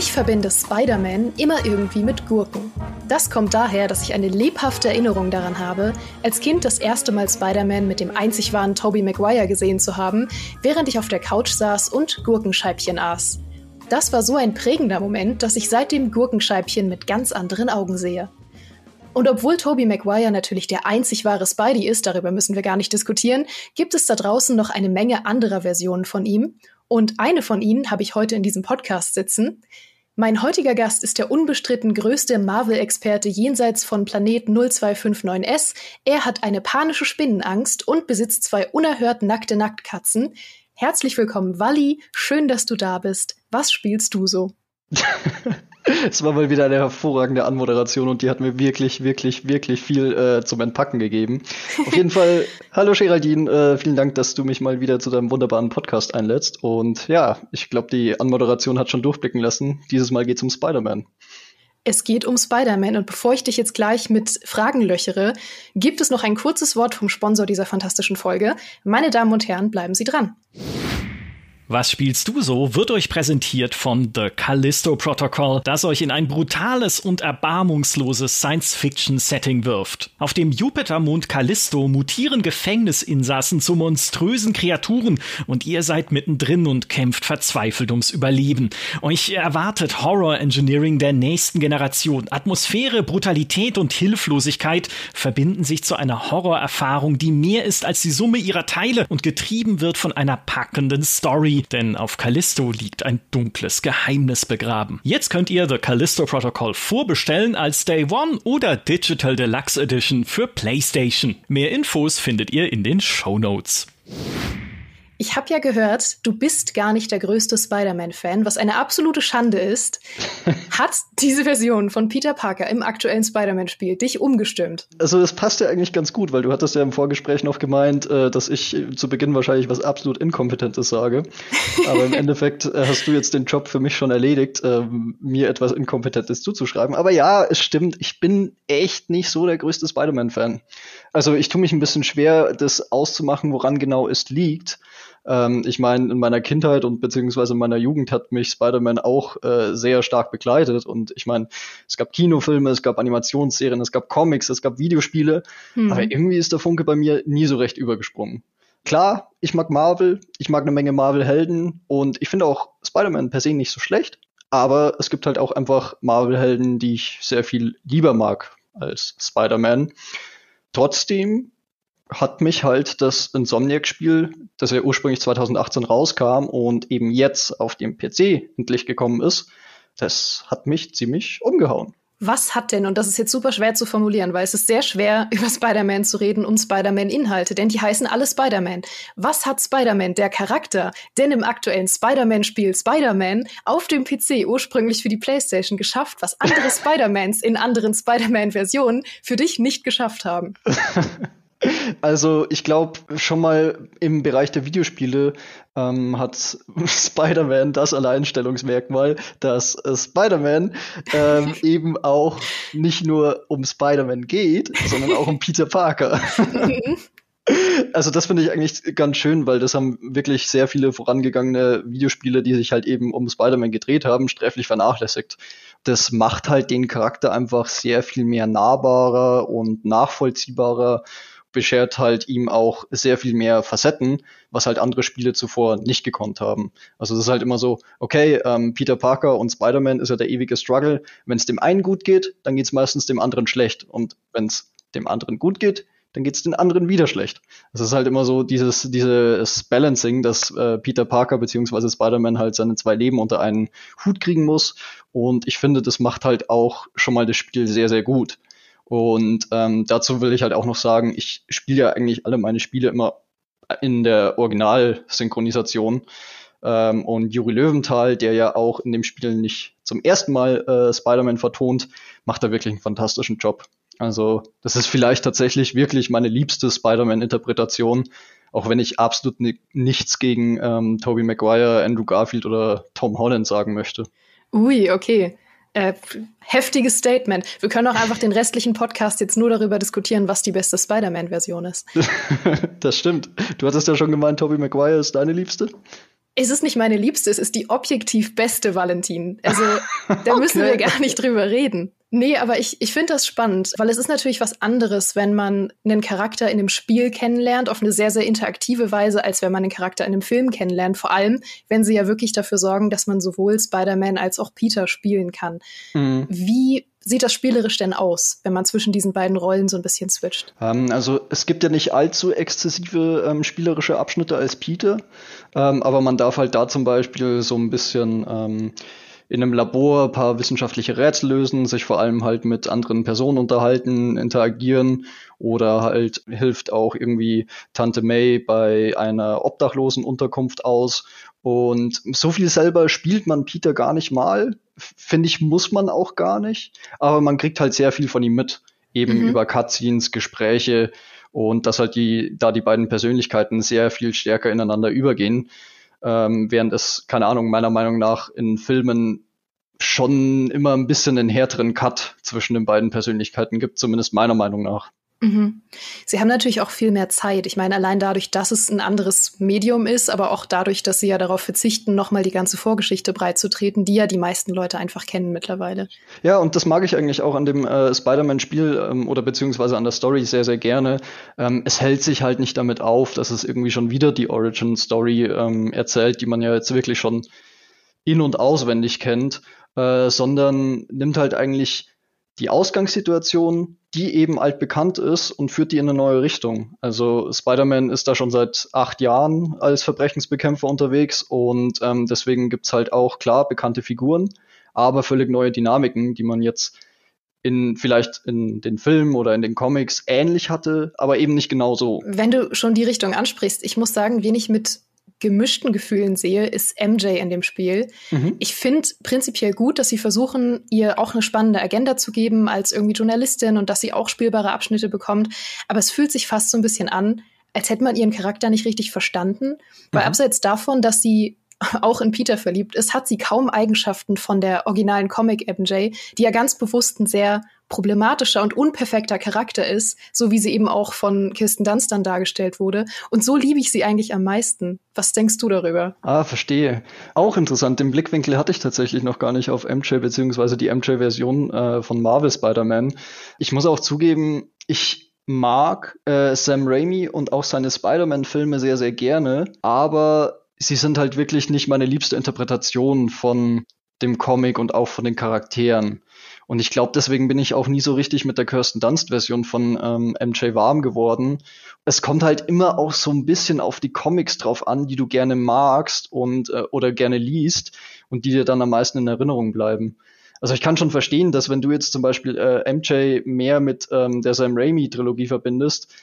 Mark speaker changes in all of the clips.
Speaker 1: Ich verbinde Spider-Man immer irgendwie mit Gurken. Das kommt daher, dass ich eine lebhafte Erinnerung daran habe, als Kind das erste Mal Spider-Man mit dem einzig wahren Tobey Maguire gesehen zu haben, während ich auf der Couch saß und Gurkenscheibchen aß. Das war so ein prägender Moment, dass ich seitdem Gurkenscheibchen mit ganz anderen Augen sehe. Und obwohl Tobey Maguire natürlich der einzig wahre Spidey ist, darüber müssen wir gar nicht diskutieren, gibt es da draußen noch eine Menge anderer Versionen von ihm und eine von ihnen habe ich heute in diesem Podcast sitzen. Mein heutiger Gast ist der unbestritten größte Marvel-Experte jenseits von Planet 0259S. Er hat eine panische Spinnenangst und besitzt zwei unerhört nackte Nacktkatzen. Herzlich willkommen, Wally. Schön, dass du da bist. Was spielst du so?
Speaker 2: Es war mal wieder eine hervorragende Anmoderation und die hat mir wirklich, wirklich, wirklich viel äh, zum Entpacken gegeben. Auf jeden Fall, hallo Geraldine, äh, vielen Dank, dass du mich mal wieder zu deinem wunderbaren Podcast einlädst. Und ja, ich glaube, die Anmoderation hat schon durchblicken lassen. Dieses Mal geht es um Spider-Man.
Speaker 1: Es geht um Spider-Man und bevor ich dich jetzt gleich mit Fragen löchere, gibt es noch ein kurzes Wort vom Sponsor dieser fantastischen Folge. Meine Damen und Herren, bleiben Sie dran.
Speaker 3: Was spielst du so? wird euch präsentiert von The Callisto Protocol, das euch in ein brutales und erbarmungsloses Science-Fiction-Setting wirft. Auf dem Jupitermond Callisto mutieren Gefängnisinsassen zu monströsen Kreaturen und ihr seid mittendrin und kämpft verzweifelt ums Überleben. Euch erwartet Horror-Engineering der nächsten Generation. Atmosphäre, Brutalität und Hilflosigkeit verbinden sich zu einer Horrorerfahrung, die mehr ist als die Summe ihrer Teile und getrieben wird von einer packenden Story, denn auf Callisto liegt ein dunkles Geheimnis begraben. Jetzt könnt ihr The Callisto Protocol vorbestellen als Day One oder Digital Deluxe Edition für PlayStation. Mehr Infos findet ihr in den Show Notes.
Speaker 1: Ich habe ja gehört, du bist gar nicht der größte Spider-Man-Fan, was eine absolute Schande ist. Hat diese Version von Peter Parker im aktuellen Spider-Man-Spiel dich umgestimmt?
Speaker 2: Also es passt ja eigentlich ganz gut, weil du hattest ja im Vorgespräch noch gemeint, äh, dass ich zu Beginn wahrscheinlich was absolut Inkompetentes sage. Aber im Endeffekt äh, hast du jetzt den Job für mich schon erledigt, äh, mir etwas Inkompetentes zuzuschreiben. Aber ja, es stimmt, ich bin echt nicht so der größte Spider-Man-Fan. Also ich tue mich ein bisschen schwer, das auszumachen, woran genau es liegt. Ähm, ich meine, in meiner Kindheit und beziehungsweise in meiner Jugend hat mich Spider-Man auch äh, sehr stark begleitet. Und ich meine, es gab Kinofilme, es gab Animationsserien, es gab Comics, es gab Videospiele. Mhm. Aber irgendwie ist der Funke bei mir nie so recht übergesprungen. Klar, ich mag Marvel, ich mag eine Menge Marvel-Helden und ich finde auch Spider-Man per se nicht so schlecht. Aber es gibt halt auch einfach Marvel-Helden, die ich sehr viel lieber mag als Spider-Man. Trotzdem hat mich halt das Insomniac-Spiel, das ja ursprünglich 2018 rauskam und eben jetzt auf dem PC endlich gekommen ist, das hat mich ziemlich umgehauen.
Speaker 1: Was hat denn, und das ist jetzt super schwer zu formulieren, weil es ist sehr schwer, über Spider-Man zu reden und Spider-Man-Inhalte, denn die heißen alle Spider-Man. Was hat Spider-Man, der Charakter, denn im aktuellen Spider-Man-Spiel Spider-Man auf dem PC ursprünglich für die PlayStation geschafft, was andere Spider-Mans in anderen Spider-Man-Versionen für dich nicht geschafft haben?
Speaker 2: Also ich glaube, schon mal im Bereich der Videospiele ähm, hat Spider-Man das Alleinstellungsmerkmal, dass äh, Spider-Man ähm, eben auch nicht nur um Spider-Man geht, sondern auch um Peter Parker. Also das finde ich eigentlich ganz schön, weil das haben wirklich sehr viele vorangegangene Videospiele, die sich halt eben um Spider-Man gedreht haben, sträflich vernachlässigt. Das macht halt den Charakter einfach sehr viel mehr nahbarer und nachvollziehbarer beschert halt ihm auch sehr viel mehr Facetten, was halt andere Spiele zuvor nicht gekonnt haben. Also das ist halt immer so, okay, ähm, Peter Parker und Spider-Man ist ja der ewige Struggle. Wenn es dem einen gut geht, dann geht es meistens dem anderen schlecht. Und wenn es dem anderen gut geht, dann geht es den anderen wieder schlecht. Das ist halt immer so dieses, dieses Balancing, dass äh, Peter Parker beziehungsweise Spider-Man halt seine zwei Leben unter einen Hut kriegen muss. Und ich finde, das macht halt auch schon mal das Spiel sehr, sehr gut. Und ähm, dazu will ich halt auch noch sagen, ich spiele ja eigentlich alle meine Spiele immer in der Originalsynchronisation. Ähm, und Juri Löwenthal, der ja auch in dem Spiel nicht zum ersten Mal äh, Spider-Man vertont, macht da wirklich einen fantastischen Job. Also das ist vielleicht tatsächlich wirklich meine liebste Spider-Man-Interpretation, auch wenn ich absolut nichts gegen ähm, Tobey Maguire, Andrew Garfield oder Tom Holland sagen möchte.
Speaker 1: Ui, okay. Äh, heftiges Statement. Wir können auch einfach den restlichen Podcast jetzt nur darüber diskutieren, was die beste Spider-Man-Version ist.
Speaker 2: das stimmt. Du hattest ja schon gemeint, Tobey Maguire ist deine Liebste.
Speaker 1: Es ist nicht meine Liebste, es ist die objektiv beste Valentin. Also da müssen okay. wir gar nicht drüber reden. Nee, aber ich, ich finde das spannend, weil es ist natürlich was anderes, wenn man einen Charakter in einem Spiel kennenlernt, auf eine sehr, sehr interaktive Weise, als wenn man einen Charakter in einem Film kennenlernt. Vor allem, wenn sie ja wirklich dafür sorgen, dass man sowohl Spider-Man als auch Peter spielen kann. Mhm. Wie sieht das spielerisch denn aus, wenn man zwischen diesen beiden Rollen so ein bisschen switcht?
Speaker 2: Ähm, also es gibt ja nicht allzu exzessive ähm, spielerische Abschnitte als Peter, ähm, aber man darf halt da zum Beispiel so ein bisschen ähm, in einem Labor ein paar wissenschaftliche Rätsel lösen, sich vor allem halt mit anderen Personen unterhalten, interagieren oder halt hilft auch irgendwie Tante May bei einer obdachlosen Unterkunft aus. Und so viel selber spielt man Peter gar nicht mal. Finde ich, muss man auch gar nicht. Aber man kriegt halt sehr viel von ihm mit. Eben mhm. über Cutscenes, Gespräche und dass halt die, da die beiden Persönlichkeiten sehr viel stärker ineinander übergehen ähm, während es, keine Ahnung, meiner Meinung nach in Filmen schon immer ein bisschen einen härteren Cut zwischen den beiden Persönlichkeiten gibt, zumindest meiner Meinung nach.
Speaker 1: Mhm. Sie haben natürlich auch viel mehr Zeit. Ich meine, allein dadurch, dass es ein anderes Medium ist, aber auch dadurch, dass sie ja darauf verzichten, nochmal die ganze Vorgeschichte breitzutreten, die ja die meisten Leute einfach kennen mittlerweile.
Speaker 2: Ja, und das mag ich eigentlich auch an dem äh, Spider-Man-Spiel ähm, oder beziehungsweise an der Story sehr, sehr gerne. Ähm, es hält sich halt nicht damit auf, dass es irgendwie schon wieder die Origin-Story ähm, erzählt, die man ja jetzt wirklich schon in- und auswendig kennt, äh, sondern nimmt halt eigentlich die Ausgangssituation, die eben altbekannt ist und führt die in eine neue Richtung. Also Spider-Man ist da schon seit acht Jahren als Verbrechensbekämpfer unterwegs und ähm, deswegen gibt's halt auch klar bekannte Figuren, aber völlig neue Dynamiken, die man jetzt in vielleicht in den Filmen oder in den Comics ähnlich hatte, aber eben nicht genau so.
Speaker 1: Wenn du schon die Richtung ansprichst, ich muss sagen, wen ich mit gemischten Gefühlen sehe, ist MJ in dem Spiel. Mhm. Ich finde prinzipiell gut, dass sie versuchen, ihr auch eine spannende Agenda zu geben als irgendwie Journalistin und dass sie auch spielbare Abschnitte bekommt. Aber es fühlt sich fast so ein bisschen an, als hätte man ihren Charakter nicht richtig verstanden. Weil mhm. abseits davon, dass sie auch in Peter verliebt ist, hat sie kaum Eigenschaften von der originalen Comic MJ, die ja ganz bewusst ein sehr problematischer und unperfekter Charakter ist, so wie sie eben auch von Kirsten Dunst dann dargestellt wurde. Und so liebe ich sie eigentlich am meisten. Was denkst du darüber?
Speaker 2: Ah, verstehe. Auch interessant. Den Blickwinkel hatte ich tatsächlich noch gar nicht auf MJ, beziehungsweise die MJ-Version äh, von Marvel Spider-Man. Ich muss auch zugeben, ich mag äh, Sam Raimi und auch seine Spider-Man-Filme sehr, sehr gerne, aber sie sind halt wirklich nicht meine liebste Interpretation von dem Comic und auch von den Charakteren. Und ich glaube, deswegen bin ich auch nie so richtig mit der Kirsten Dunst-Version von ähm, MJ warm geworden. Es kommt halt immer auch so ein bisschen auf die Comics drauf an, die du gerne magst und äh, oder gerne liest und die dir dann am meisten in Erinnerung bleiben. Also ich kann schon verstehen, dass wenn du jetzt zum Beispiel äh, MJ mehr mit ähm, der Sam Raimi-Trilogie verbindest,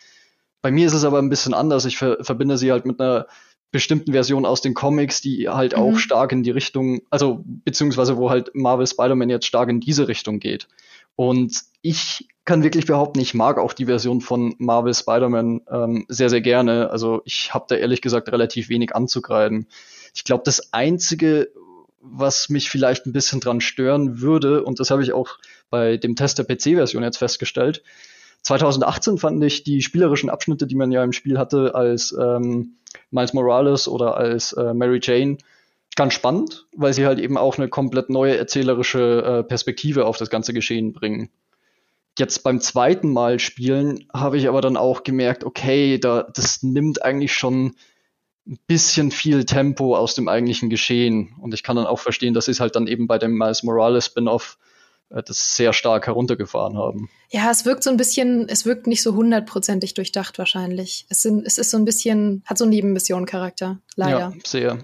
Speaker 2: bei mir ist es aber ein bisschen anders. Ich ver verbinde sie halt mit einer bestimmten Versionen aus den Comics, die halt mhm. auch stark in die Richtung, also beziehungsweise wo halt Marvel Spider-Man jetzt stark in diese Richtung geht. Und ich kann wirklich behaupten, ich mag auch die Version von Marvel Spider-Man ähm, sehr, sehr gerne. Also ich habe da ehrlich gesagt relativ wenig anzugreifen. Ich glaube, das Einzige, was mich vielleicht ein bisschen dran stören würde, und das habe ich auch bei dem Test der PC-Version jetzt festgestellt, 2018 fand ich die spielerischen Abschnitte, die man ja im Spiel hatte, als ähm, Miles Morales oder als äh, Mary Jane ganz spannend, weil sie halt eben auch eine komplett neue erzählerische äh, Perspektive auf das ganze Geschehen bringen. Jetzt beim zweiten Mal spielen habe ich aber dann auch gemerkt, okay, da, das nimmt eigentlich schon ein bisschen viel Tempo aus dem eigentlichen Geschehen. Und ich kann dann auch verstehen, dass sie es halt dann eben bei dem Miles Morales Spin-off das sehr stark heruntergefahren haben.
Speaker 1: Ja, es wirkt so ein bisschen, es wirkt nicht so hundertprozentig durchdacht wahrscheinlich. Es, sind, es ist so ein bisschen, hat so einen Nebenmission-Charakter, leider.
Speaker 2: Ja, sehr.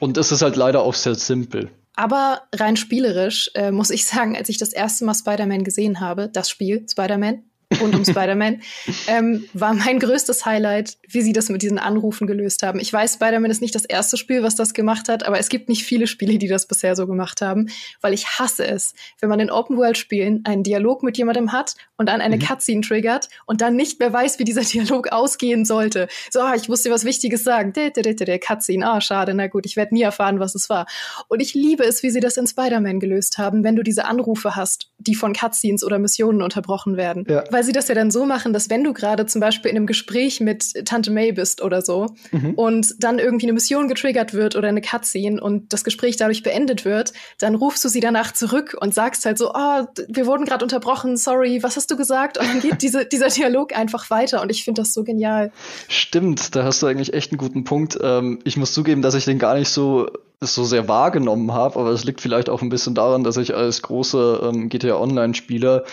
Speaker 2: Und es ist halt leider auch sehr simpel.
Speaker 1: Aber rein spielerisch äh, muss ich sagen, als ich das erste Mal Spider-Man gesehen habe, das Spiel Spider-Man, rund um Spider-Man, ähm, war mein größtes Highlight, wie sie das mit diesen Anrufen gelöst haben. Ich weiß, Spider-Man ist nicht das erste Spiel, was das gemacht hat, aber es gibt nicht viele Spiele, die das bisher so gemacht haben, weil ich hasse es, wenn man in Open-World-Spielen einen Dialog mit jemandem hat und dann eine mhm. Cutscene triggert und dann nicht mehr weiß, wie dieser Dialog ausgehen sollte. So, ah, ich musste was Wichtiges sagen. Der, der, der, der Cutscene, ah, schade, na gut, ich werde nie erfahren, was es war. Und ich liebe es, wie sie das in Spider-Man gelöst haben, wenn du diese Anrufe hast, die von Cutscenes oder Missionen unterbrochen werden. Ja. Weil sie das ja dann so machen, dass wenn du gerade zum Beispiel in einem Gespräch mit Tante May bist oder so mhm. und dann irgendwie eine Mission getriggert wird oder eine Cutscene und das Gespräch dadurch beendet wird, dann rufst du sie danach zurück und sagst halt so, oh, wir wurden gerade unterbrochen, sorry, was hast du gesagt? Und dann geht diese, dieser Dialog einfach weiter und ich finde das so genial.
Speaker 2: Stimmt, da hast du eigentlich echt einen guten Punkt. Ähm, ich muss zugeben, dass ich den gar nicht so so sehr wahrgenommen habe, aber es liegt vielleicht auch ein bisschen daran, dass ich als großer ähm, GTA Online-Spieler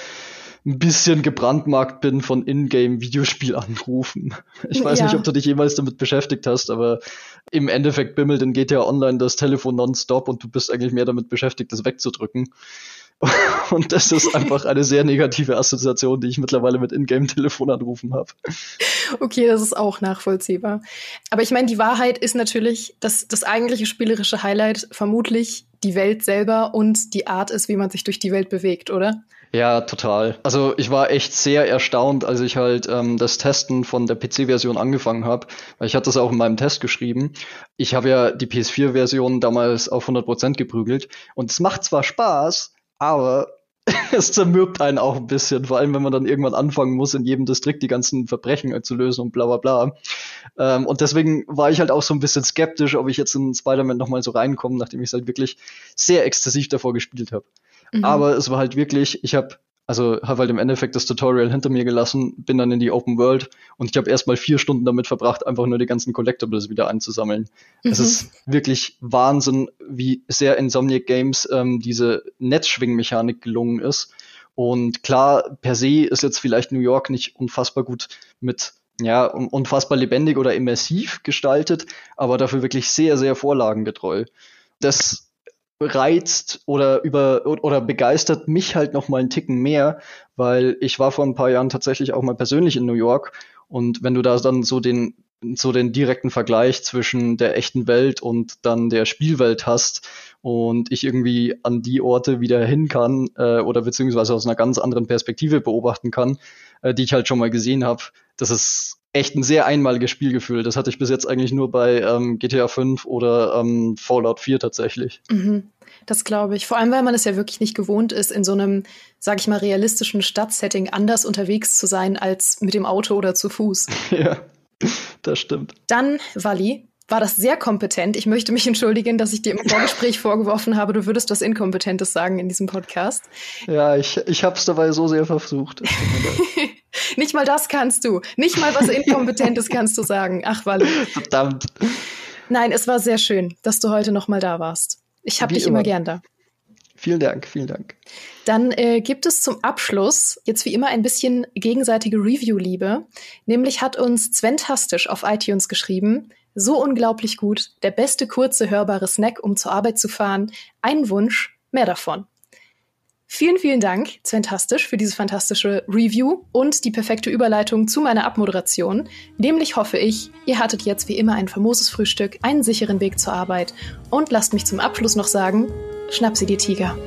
Speaker 2: ein bisschen gebrandmarkt bin von Ingame-Videospielanrufen. Ich weiß ja. nicht, ob du dich jemals damit beschäftigt hast, aber im Endeffekt bimmelt in GTA Online das Telefon nonstop und du bist eigentlich mehr damit beschäftigt, das wegzudrücken. Und das ist einfach eine sehr negative Assoziation, die ich mittlerweile mit Ingame-Telefonanrufen habe.
Speaker 1: Okay, das ist auch nachvollziehbar. Aber ich meine, die Wahrheit ist natürlich, dass das eigentliche spielerische Highlight vermutlich die Welt selber und die Art ist, wie man sich durch die Welt bewegt, oder?
Speaker 2: Ja, total. Also ich war echt sehr erstaunt, als ich halt ähm, das Testen von der PC-Version angefangen habe, weil ich hatte das auch in meinem Test geschrieben. Ich habe ja die PS4-Version damals auf 100% geprügelt und es macht zwar Spaß, aber es zermürbt einen auch ein bisschen, vor allem wenn man dann irgendwann anfangen muss, in jedem Distrikt die ganzen Verbrechen zu lösen und bla bla bla. Ähm, und deswegen war ich halt auch so ein bisschen skeptisch, ob ich jetzt in Spider-Man nochmal so reinkomme, nachdem ich es halt wirklich sehr exzessiv davor gespielt habe. Mhm. Aber es war halt wirklich, ich habe also habe halt im Endeffekt das Tutorial hinter mir gelassen, bin dann in die Open World und ich habe erstmal vier Stunden damit verbracht, einfach nur die ganzen Collectibles wieder einzusammeln. Es mhm. ist wirklich Wahnsinn, wie sehr Insomniac Games ähm, diese Netzschwingmechanik gelungen ist. Und klar, per se ist jetzt vielleicht New York nicht unfassbar gut mit ja, unfassbar lebendig oder immersiv gestaltet, aber dafür wirklich sehr, sehr vorlagengetreu. Das reizt oder über oder begeistert mich halt noch mal einen Ticken mehr, weil ich war vor ein paar Jahren tatsächlich auch mal persönlich in New York. Und wenn du da dann so den so den direkten Vergleich zwischen der echten Welt und dann der Spielwelt hast und ich irgendwie an die Orte wieder hin kann äh, oder beziehungsweise aus einer ganz anderen Perspektive beobachten kann, äh, die ich halt schon mal gesehen habe, das ist echt ein sehr einmaliges Spielgefühl. Das hatte ich bis jetzt eigentlich nur bei ähm, GTA 5 oder ähm, Fallout 4 tatsächlich.
Speaker 1: Mhm, das glaube ich. Vor allem, weil man es ja wirklich nicht gewohnt ist, in so einem, sag ich mal, realistischen Stadtsetting anders unterwegs zu sein als mit dem Auto oder zu Fuß.
Speaker 2: ja, das stimmt.
Speaker 1: Dann, Wally, war das sehr kompetent. Ich möchte mich entschuldigen, dass ich dir im Vorgespräch vorgeworfen habe, du würdest was Inkompetentes sagen in diesem Podcast.
Speaker 2: Ja, ich, ich habe es dabei so sehr versucht.
Speaker 1: Nicht mal das kannst du. Nicht mal was Inkompetentes kannst du sagen. Ach, Wally.
Speaker 2: Verdammt.
Speaker 1: Nein, es war sehr schön, dass du heute noch mal da warst. Ich habe dich immer. immer gern da.
Speaker 2: Vielen Dank, vielen Dank.
Speaker 1: Dann äh, gibt es zum Abschluss jetzt wie immer ein bisschen gegenseitige Review-Liebe. Nämlich hat uns Sven Tastisch auf iTunes geschrieben, so unglaublich gut, der beste kurze hörbare Snack, um zur Arbeit zu fahren. Ein Wunsch, mehr davon. Vielen, vielen Dank, Fantastisch, für diese fantastische Review und die perfekte Überleitung zu meiner Abmoderation. Nämlich hoffe ich, ihr hattet jetzt wie immer ein famoses Frühstück, einen sicheren Weg zur Arbeit und lasst mich zum Abschluss noch sagen, schnapp sie die Tiger.